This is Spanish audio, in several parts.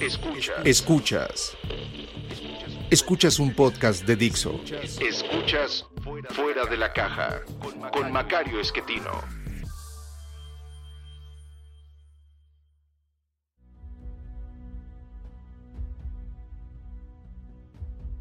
Escuchas. Escuchas. Escuchas un podcast de Dixo. Escuchas Fuera de la Caja con Macario Esquetino.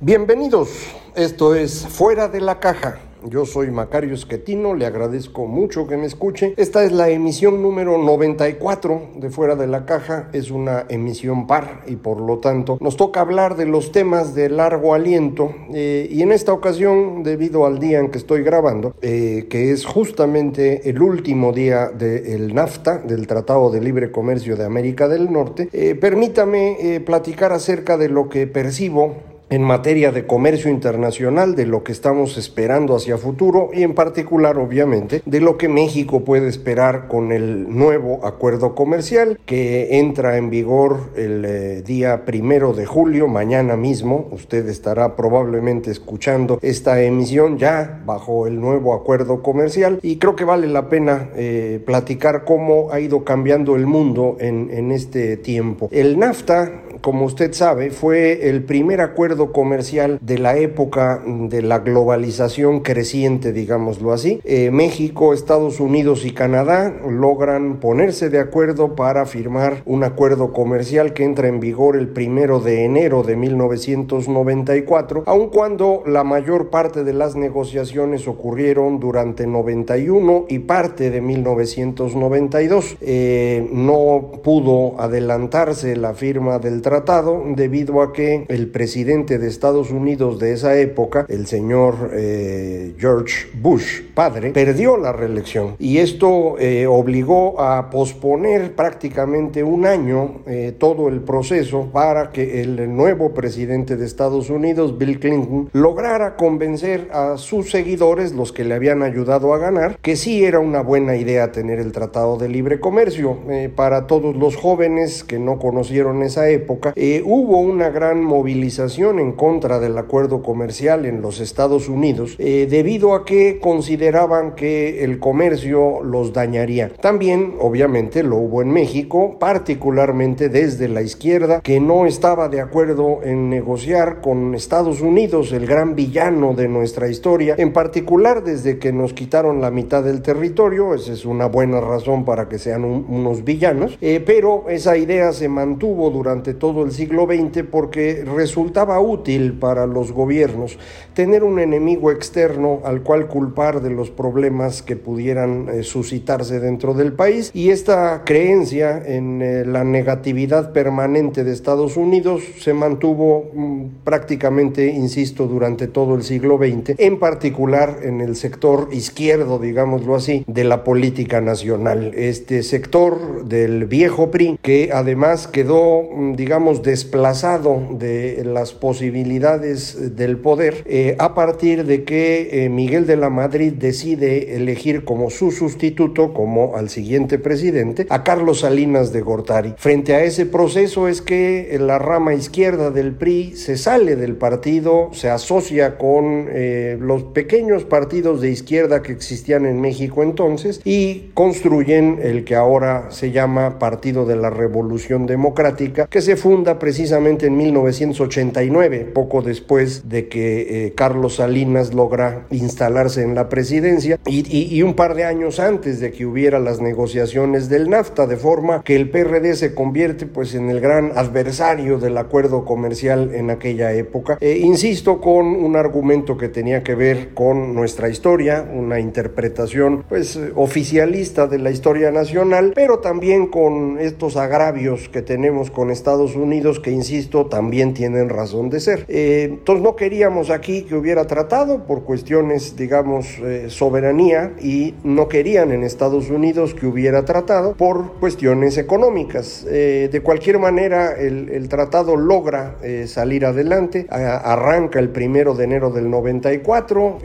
Bienvenidos, esto es Fuera de la Caja. Yo soy Macario Esquetino, le agradezco mucho que me escuche. Esta es la emisión número 94 de Fuera de la Caja, es una emisión par y por lo tanto nos toca hablar de los temas de largo aliento eh, y en esta ocasión, debido al día en que estoy grabando, eh, que es justamente el último día del NAFTA, del Tratado de Libre Comercio de América del Norte, eh, permítame platicar acerca de lo que percibo en materia de comercio internacional, de lo que estamos esperando hacia futuro y en particular, obviamente, de lo que México puede esperar con el nuevo acuerdo comercial que entra en vigor el eh, día primero de julio, mañana mismo. Usted estará probablemente escuchando esta emisión ya bajo el nuevo acuerdo comercial y creo que vale la pena eh, platicar cómo ha ido cambiando el mundo en, en este tiempo. El NAFTA como usted sabe, fue el primer acuerdo comercial de la época de la globalización creciente, digámoslo así. Eh, México, Estados Unidos y Canadá logran ponerse de acuerdo para firmar un acuerdo comercial que entra en vigor el primero de enero de 1994, aun cuando la mayor parte de las negociaciones ocurrieron durante 91 y parte de 1992. Eh, no pudo adelantarse la firma del tratado debido a que el presidente de Estados Unidos de esa época, el señor eh, George Bush, padre, perdió la reelección y esto eh, obligó a posponer prácticamente un año eh, todo el proceso para que el nuevo presidente de Estados Unidos, Bill Clinton, lograra convencer a sus seguidores, los que le habían ayudado a ganar, que sí era una buena idea tener el Tratado de Libre Comercio. para todos los jóvenes que no conocieron esa época, hubo una gran movilización en contra del acuerdo comercial en los Estados Unidos debido a que consideraban que el comercio los dañaría. También, obviamente, lo hubo en México, particularmente desde la izquierda, que no estaba de acuerdo en negociar con Estados Unidos, el gran villano de nuestra historia, en particular desde que nos quitaron la mitad del territorio, esa es una buena razón para que sean unos villanos, eh, pero esa idea se mantuvo durante todo el siglo XX porque resultaba útil para los gobiernos tener un enemigo externo al cual culpar de los problemas que pudieran eh, suscitarse dentro del país y esta creencia en eh, la negatividad permanente de Estados Unidos se mantuvo mm, prácticamente, insisto, durante todo el siglo XX, en particular en el sector izquierdo, digámoslo así, de la política nacional. Este sector del viejo PRI, que además quedó, mm, digamos, desplazado de las posibilidades del poder eh, a partir de que eh, Miguel de la Madrid decide elegir como su sustituto, como al siguiente presidente, a Carlos Salinas de Gortari. Frente a ese proceso es que la rama izquierda del PRI se sale del partido, se asocia con eh, los pequeños partidos de izquierda que existían en México entonces y construyen el que ahora se llama Partido de la Revolución Democrática, que se funda precisamente en 1989, poco después de que eh, Carlos Salinas logra instalarse en la presidencia y, y, y un par de años antes de que hubiera las negociaciones del NAFTA, de forma que el PRD se convierte pues en el gran adversario del acuerdo comercial en aquella época. Eh, insisto con un argumento que tenía que ver con nuestra historia, una interpretación pues oficialista de la historia nacional, pero también con estos agravios que tenemos con Estados Unidos que, insisto, también tienen razón de ser. Eh, entonces no queríamos aquí que hubiera tratado por cuestiones, digamos, eh, soberanía y no querían en Estados Unidos que hubiera tratado por cuestiones económicas. Eh, de cualquier manera, el, tratado logra salir adelante, arranca el primero de enero del 94,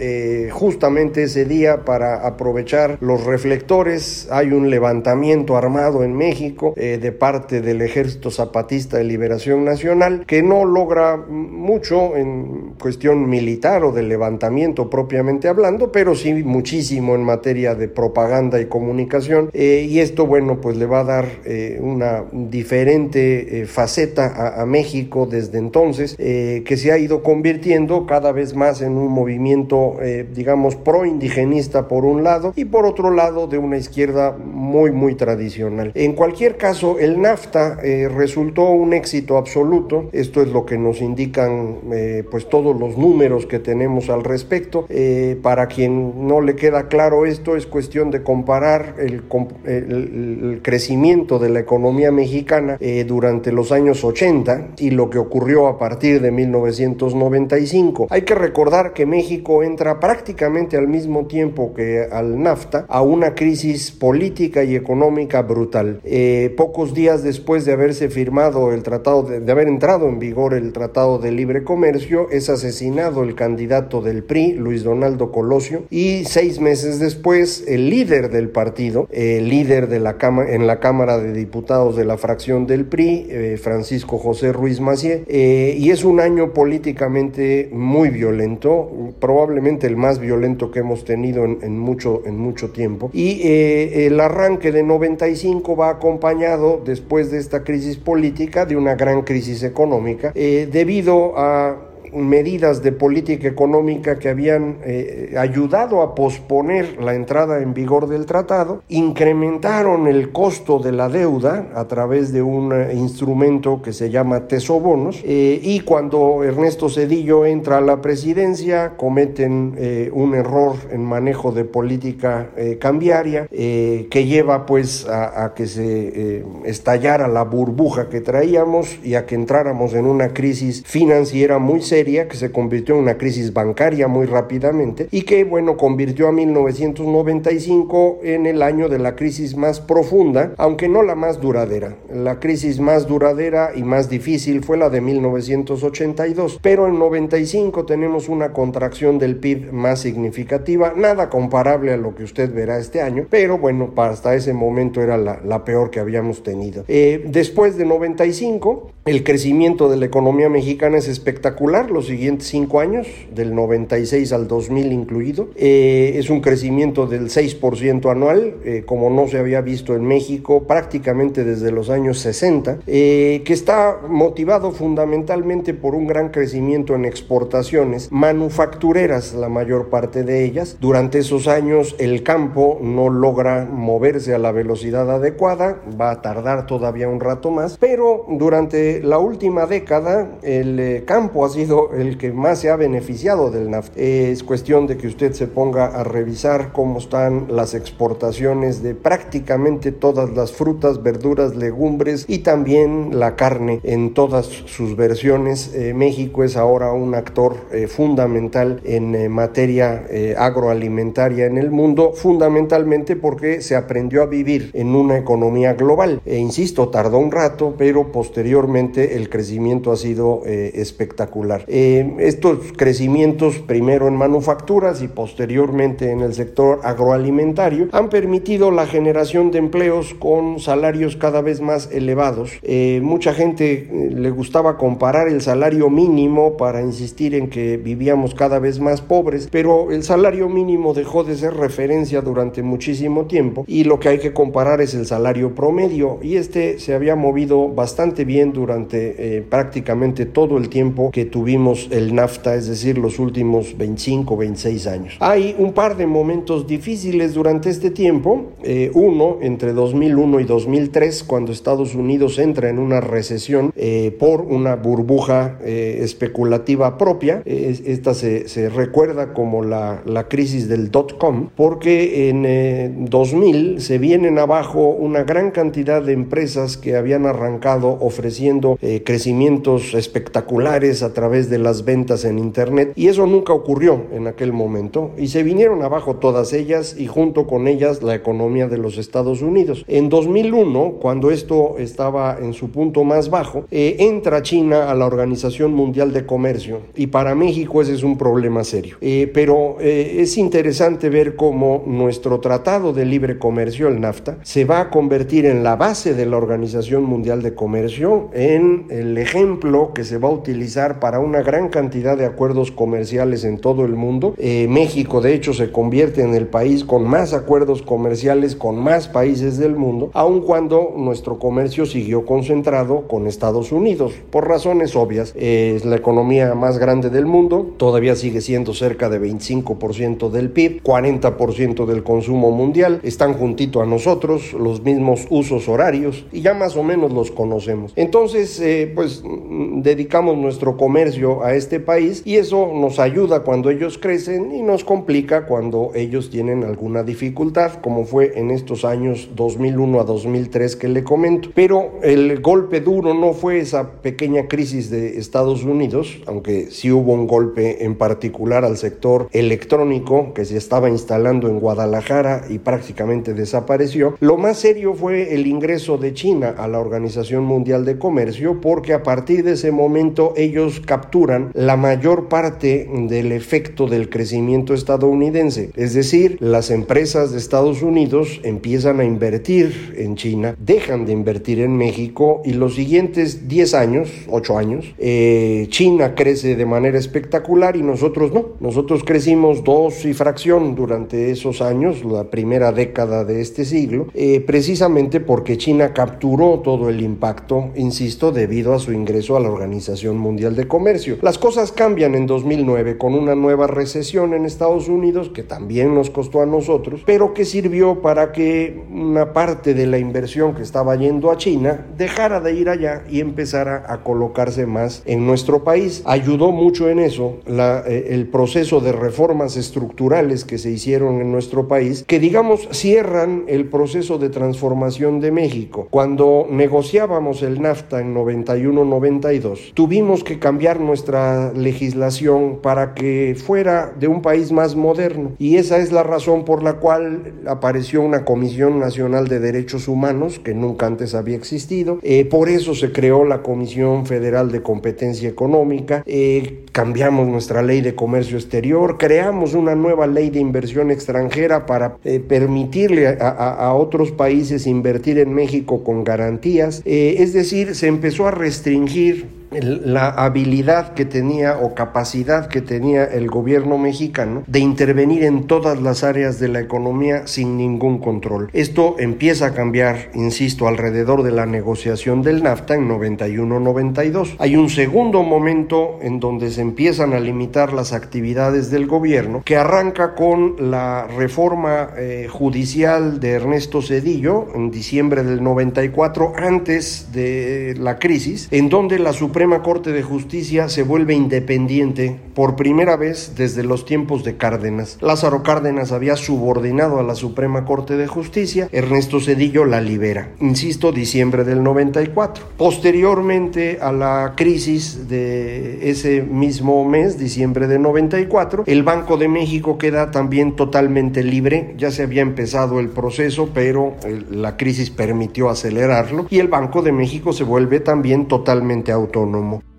justamente ese día para aprovechar los reflectores hay un levantamiento armado en México de parte del Ejército Zapatista de Liberación Nacional que no logra mucho en cuestión militar o de levantamiento propiamente hablando, pero sí muchísimo en materia de propaganda y comunicación. Eh, y esto, bueno, pues le va a dar eh, una diferente eh, faceta a, México desde entonces, que se ha ido convirtiendo cada vez más en un movimiento, digamos, pro-indigenista por un lado y por otro lado de una izquierda muy, muy tradicional. En cualquier caso, el NAFTA resultó un éxito absoluto. Esto es lo que nos indican pues todos los números que tenemos al respecto. Eh, para quien no le queda claro esto, es cuestión de comparar el, crecimiento de la economía mexicana eh, durante los años 80 y lo que ocurrió a partir de 1995. Hay que recordar que México entra prácticamente al mismo tiempo que al NAFTA a una crisis política y económica brutal. Eh, pocos días después de haberse firmado el tratado, de haber entrado en vigor el Tratado de Libre Comercio, es asesinado el candidato del PRI, Luis Donaldo Colosio, y seis meses después el líder del partido, el líder de la en la Cámara de Diputados de la fracción del PRI, eh, Francisco José Ruiz Macié, eh, y es un año políticamente muy violento, probablemente el más violento que hemos tenido en, mucho, en mucho tiempo, y eh, el arranque de 95 va acompañado después de esta crisis política de una gran crisis económica debido a medidas de política económica que habían eh, ayudado a posponer la entrada en vigor del tratado, incrementaron el costo de la deuda a través de un eh, instrumento que se llama tesobonos eh, y cuando Ernesto Cedillo entra a la presidencia cometen un error en manejo de política cambiaria que lleva pues a, a que se estallara la burbuja que traíamos y a que entráramos en una crisis financiera muy seria que se convirtió en una crisis bancaria muy rápidamente y que, bueno, convirtió a 1995 en el año de la crisis más profunda, aunque no la más duradera. La crisis más duradera y más difícil fue la de 1982, pero en 95 tenemos una contracción del PIB más significativa, nada comparable a lo que usted verá este año, pero bueno, hasta ese momento era la, peor que habíamos tenido. Eh, después de 95, el crecimiento de la economía mexicana es espectacular, los siguientes cinco años, del 96 al 2000 incluido. Eh, es un crecimiento del 6% anual, eh, como no se había visto en México prácticamente desde los años 60, eh, que está motivado fundamentalmente por un gran crecimiento en exportaciones manufactureras, la mayor parte de ellas. Durante esos años el campo no logra moverse a la velocidad adecuada, va a tardar todavía un rato más, pero durante la última década el campo ha sido el que más se ha beneficiado del NAFTA. Es cuestión de que usted se ponga a revisar cómo están las exportaciones de prácticamente todas las frutas, verduras, legumbres y también la carne en todas sus versiones. Eh, México es ahora un actor eh, fundamental en eh, materia agroalimentaria en el mundo, fundamentalmente porque se aprendió a vivir en una economía global. E insisto, tardó un rato, pero posteriormente el crecimiento ha sido espectacular. Eh, estos crecimientos, primero en manufacturas y posteriormente en el sector agroalimentario, han permitido la generación de empleos con salarios cada vez más elevados. Eh, mucha gente eh, le gustaba comparar el salario mínimo para insistir en que vivíamos cada vez más pobres, pero el salario mínimo dejó de ser referencia durante muchísimo tiempo y lo que hay que comparar es el salario promedio y este se había movido bastante bien durante prácticamente todo el tiempo que tuvimos el NAFTA, es decir, los últimos 25, 26 años. Hay un par de momentos difíciles durante este tiempo. Eh, uno, entre 2001 y 2003, cuando Estados Unidos entra en una recesión eh, por una burbuja eh, especulativa propia. esta se, se, recuerda como la, la crisis del dot-com, porque en 2000 se vienen abajo una gran cantidad de empresas que habían arrancado ofreciendo crecimientos espectaculares a través de las ventas en Internet y eso nunca ocurrió en aquel momento y se vinieron abajo todas ellas y junto con ellas la economía de los Estados Unidos. En 2001, cuando esto estaba en su punto más bajo, eh, entra China a la Organización Mundial de Comercio y para México ese es un problema serio. Eh, pero eh, es interesante ver cómo nuestro Tratado de Libre Comercio, el NAFTA, se va a convertir en la base de la Organización Mundial de Comercio, en el ejemplo que se va a utilizar para una gran cantidad de acuerdos comerciales en todo el mundo. México, de hecho, se convierte en el país con más acuerdos comerciales con más países del mundo, aun cuando nuestro comercio siguió concentrado con Estados Unidos, por razones obvias. Es la economía más grande del mundo, todavía sigue siendo cerca de 25% del PIB, 40% del consumo mundial, están juntito a nosotros, los mismos usos horarios y ya más o menos los conocemos. Entonces, eh, pues dedicamos nuestro comercio a este país y eso nos ayuda cuando ellos crecen y nos complica cuando ellos tienen alguna dificultad, como fue en estos años 2001 a 2003 que le comento. Pero el golpe duro no fue esa pequeña crisis de Estados Unidos, aunque sí hubo un golpe en particular al sector electrónico que se estaba instalando en Guadalajara y prácticamente desapareció. Lo más serio fue el ingreso de China a la Organización Mundial de Comercio porque a partir de ese momento ellos capturan la mayor parte del efecto del crecimiento estadounidense. Es decir, las empresas de Estados Unidos empiezan a invertir en China, dejan de invertir en México y los siguientes 10 años, 8 años, eh, China crece de manera espectacular y nosotros no. Nosotros crecimos dos y fracción durante esos años, la primera década de este siglo, eh, precisamente porque China capturó todo el impacto, insisto, debido a su ingreso a la Organización Mundial de Comercio. Las cosas cambian en 2009 con una nueva recesión en Estados Unidos que también nos costó a nosotros, pero que sirvió para que una parte de la inversión que estaba yendo a China dejara de ir allá y empezara a colocarse más en nuestro país. Ayudó mucho en eso eh, el proceso de reformas estructurales que se hicieron en nuestro país, que digamos cierran el proceso de transformación de México. Cuando negociábamos el NAFTA en 91-92, tuvimos que cambiar nuestra legislación para que fuera de un país más moderno y esa es la razón por la cual apareció una Comisión Nacional de Derechos Humanos que nunca antes había existido. Eh, por eso se creó la Comisión Federal de Competencia Económica, eh, cambiamos nuestra ley de comercio exterior, creamos una nueva ley de inversión extranjera para eh, permitirle a, otros países invertir en México con garantías. es decir, se empezó a restringir la habilidad que tenía o capacidad que tenía el gobierno mexicano de intervenir en todas las áreas de la economía sin ningún control. Esto empieza a cambiar, insisto, alrededor de la negociación del NAFTA en 91-92. Hay un segundo momento en donde se empiezan a limitar las actividades del gobierno que arranca con la reforma eh, judicial de Ernesto Cedillo en diciembre del 94 antes de la crisis, en donde la Suprema Suprema Corte de Justicia se vuelve independiente por primera vez desde los tiempos de Cárdenas. Lázaro Cárdenas había subordinado a la Suprema Corte de Justicia, Ernesto Cedillo la libera. Insisto, diciembre del 94. Posteriormente a la crisis de ese mismo mes, diciembre del 94, el Banco de México queda también totalmente libre. Ya se había empezado el proceso, pero la crisis permitió acelerarlo y el Banco de México se vuelve también totalmente autónomo. autônomo.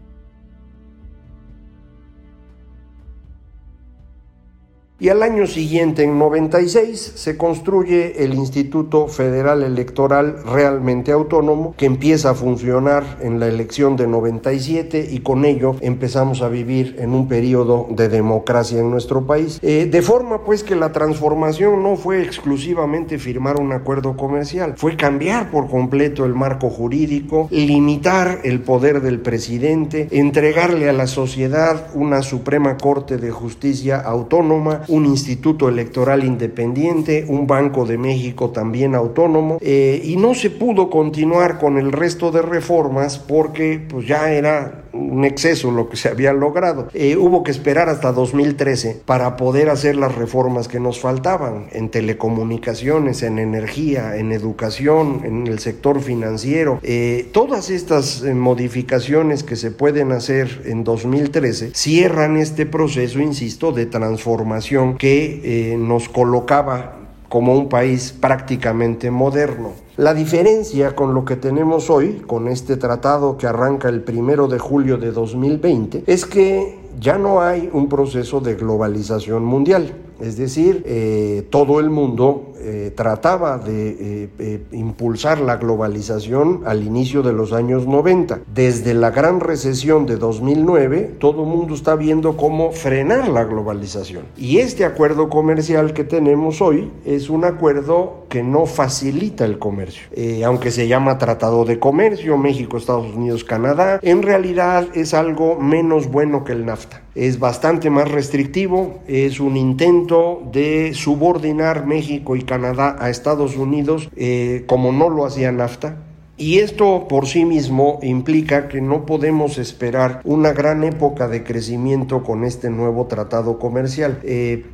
Y al año siguiente, en 96, se construye el Instituto Federal Electoral realmente autónomo, que empieza a funcionar en la elección de 97 y con ello empezamos a vivir en un periodo de democracia en nuestro país. Eh, de forma pues que la transformación no fue exclusivamente firmar un acuerdo comercial, fue cambiar por completo el marco jurídico, limitar el poder del presidente, entregarle a la sociedad una Suprema Corte de Justicia autónoma, un instituto electoral independiente, un Banco de México también autónomo, eh, y no se pudo continuar con el resto de reformas porque pues ya era un exceso lo que se había logrado. Eh, hubo que esperar hasta 2013 para poder hacer las reformas que nos faltaban en telecomunicaciones, en energía, en educación, en el sector financiero. Eh, todas estas modificaciones que se pueden hacer en 2013 cierran este proceso, insisto, de transformación que eh, nos colocaba como un país prácticamente moderno. La diferencia con lo que tenemos hoy, con este tratado que arranca el primero de julio de 2020, es que ya no hay un proceso de globalización mundial. Es decir, eh, todo el mundo eh, trataba de eh, impulsar la globalización al inicio de los años 90. Desde la gran recesión de 2009, todo el mundo está viendo cómo frenar la globalización. Y este acuerdo comercial que tenemos hoy es un acuerdo que no facilita el comercio. Aunque se llama Tratado de Comercio, México, Estados Unidos, Canadá, en realidad es algo menos bueno que el NAFTA. Es bastante más restrictivo, es un intento de subordinar México y Canadá a Estados Unidos eh, como no lo hacía NAFTA. Y esto por sí mismo implica que no podemos esperar una gran época de crecimiento con este nuevo tratado comercial. Eh,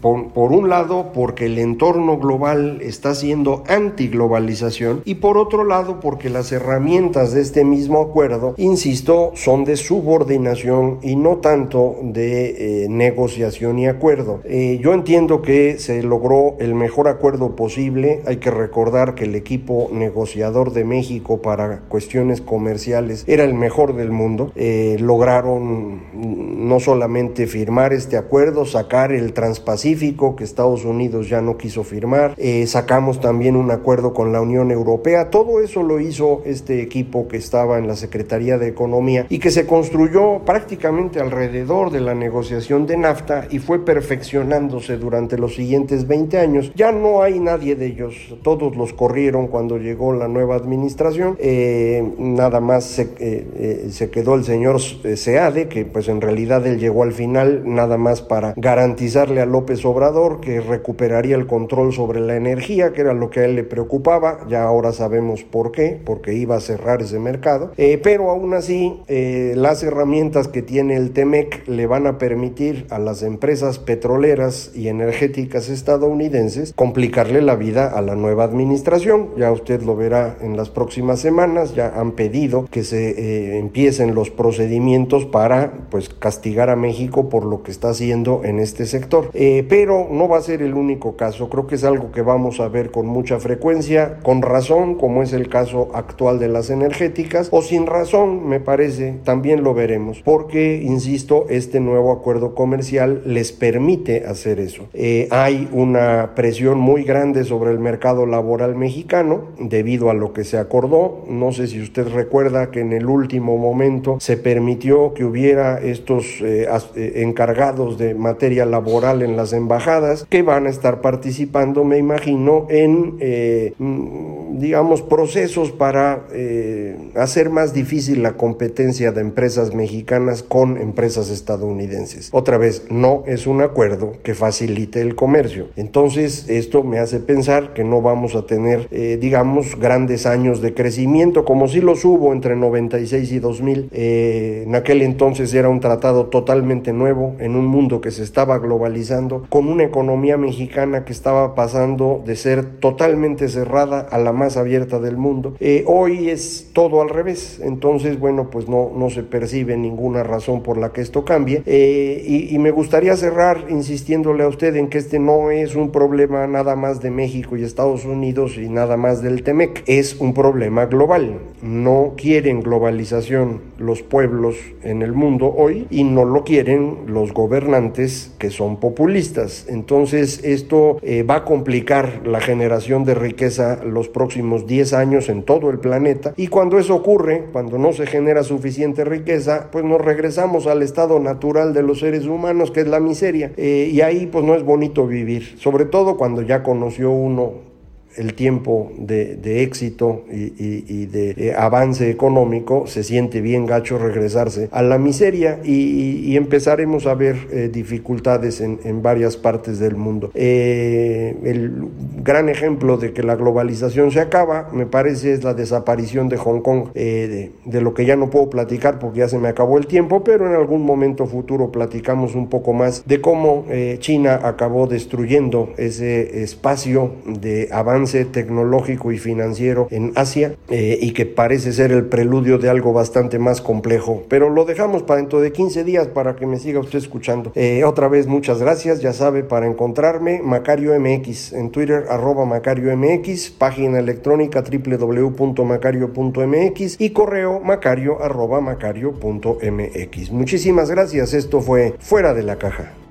por, un lado porque el entorno global está siendo antiglobalización y por otro lado porque las herramientas de este mismo acuerdo, insisto, son de subordinación y no tanto de eh, negociación y acuerdo. Eh, yo entiendo que se logró el mejor acuerdo posible, hay que recordar que el equipo negociador de México para cuestiones comerciales era el mejor del mundo, eh, lograron no solamente firmar este acuerdo, sacar el transporte Pacífico que Estados Unidos ya no quiso firmar. Eh, sacamos también un acuerdo con la Unión Europea. Todo eso lo hizo este equipo que estaba en la Secretaría de Economía y que se construyó prácticamente alrededor de la negociación de NAFTA y fue perfeccionándose durante los siguientes 20 años. Ya no hay nadie de ellos. Todos los corrieron cuando llegó la nueva administración. Eh, nada más se, eh, se quedó el señor Seade, que pues en realidad él llegó al final nada más para garantizarle a López Obrador que recuperaría el control sobre la energía, que era lo que a él le preocupaba, ya ahora sabemos por qué, porque iba a cerrar ese mercado, eh, pero aún así eh, las herramientas que tiene el TEMEC le van a permitir a las empresas petroleras y energéticas estadounidenses complicarle la vida a la nueva administración, ya usted lo verá en las próximas semanas, ya han pedido que se eh, empiecen los procedimientos para pues castigar a México por lo que está haciendo en este sector. Eh, pero no va a ser el único caso, creo que es algo que vamos a ver con mucha frecuencia, con razón, como es el caso actual de las energéticas, o sin razón, me parece, también lo veremos, porque, insisto, este nuevo acuerdo comercial les permite hacer eso. Eh, hay una presión muy grande sobre el mercado laboral mexicano debido a lo que se acordó, no sé si usted recuerda que en el último momento se permitió que hubiera estos eh, encargados de materia laboral en las embajadas que van a estar participando, me imagino, en, eh, mm, digamos, procesos para eh, hacer más difícil la competencia de empresas mexicanas con empresas estadounidenses. Otra vez, no es un acuerdo que facilite el comercio. Entonces, esto me hace pensar que no vamos a tener, eh, digamos, grandes años de crecimiento, como si los hubo entre 96 y 2000. en aquel entonces era un tratado totalmente nuevo en un mundo que se estaba globalizando con una economía mexicana que estaba pasando de ser totalmente cerrada a la más abierta del mundo. Eh, hoy es todo al revés, entonces bueno, pues no, no se percibe ninguna razón por la que esto cambie. Eh, y, y me gustaría cerrar insistiéndole a usted en que este no es un problema nada más de México y Estados Unidos y nada más del TEMEC, es un problema global. No quieren globalización los pueblos en el mundo hoy y no lo quieren los gobernantes que son populares populistas. Entonces esto eh, va a complicar la generación de riqueza los próximos 10 años en todo el planeta. Y cuando eso ocurre, cuando no se genera suficiente riqueza, pues nos regresamos al estado natural de los seres humanos que es la miseria. Eh, y ahí pues no es bonito vivir, sobre todo cuando ya conoció uno el tiempo de, éxito y, de, eh, avance económico, se siente bien gacho regresarse a la miseria y, empezaremos a ver eh, dificultades en, varias partes del mundo. Eh, el gran ejemplo de que la globalización se acaba, me parece, es la desaparición de Hong Kong, de, de, lo que ya no puedo platicar porque ya se me acabó el tiempo, pero en algún momento futuro platicamos un poco más de cómo China acabó destruyendo ese espacio de tecnológico y financiero en Asia eh, y que parece ser el preludio de algo bastante más complejo. Pero lo dejamos para dentro de 15 días para que me siga usted escuchando. Eh, otra vez muchas gracias, ya sabe, para encontrarme Macario MX en Twitter arroba Macario MX, página electrónica www.macario.mx y correo macario arroba macario.mx. Muchísimas gracias, esto fue Fuera de la Caja.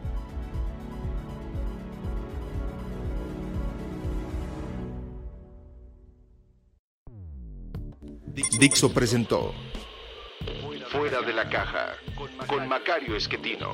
Dixo presentó Fuera de la caja con Macario Esquetino.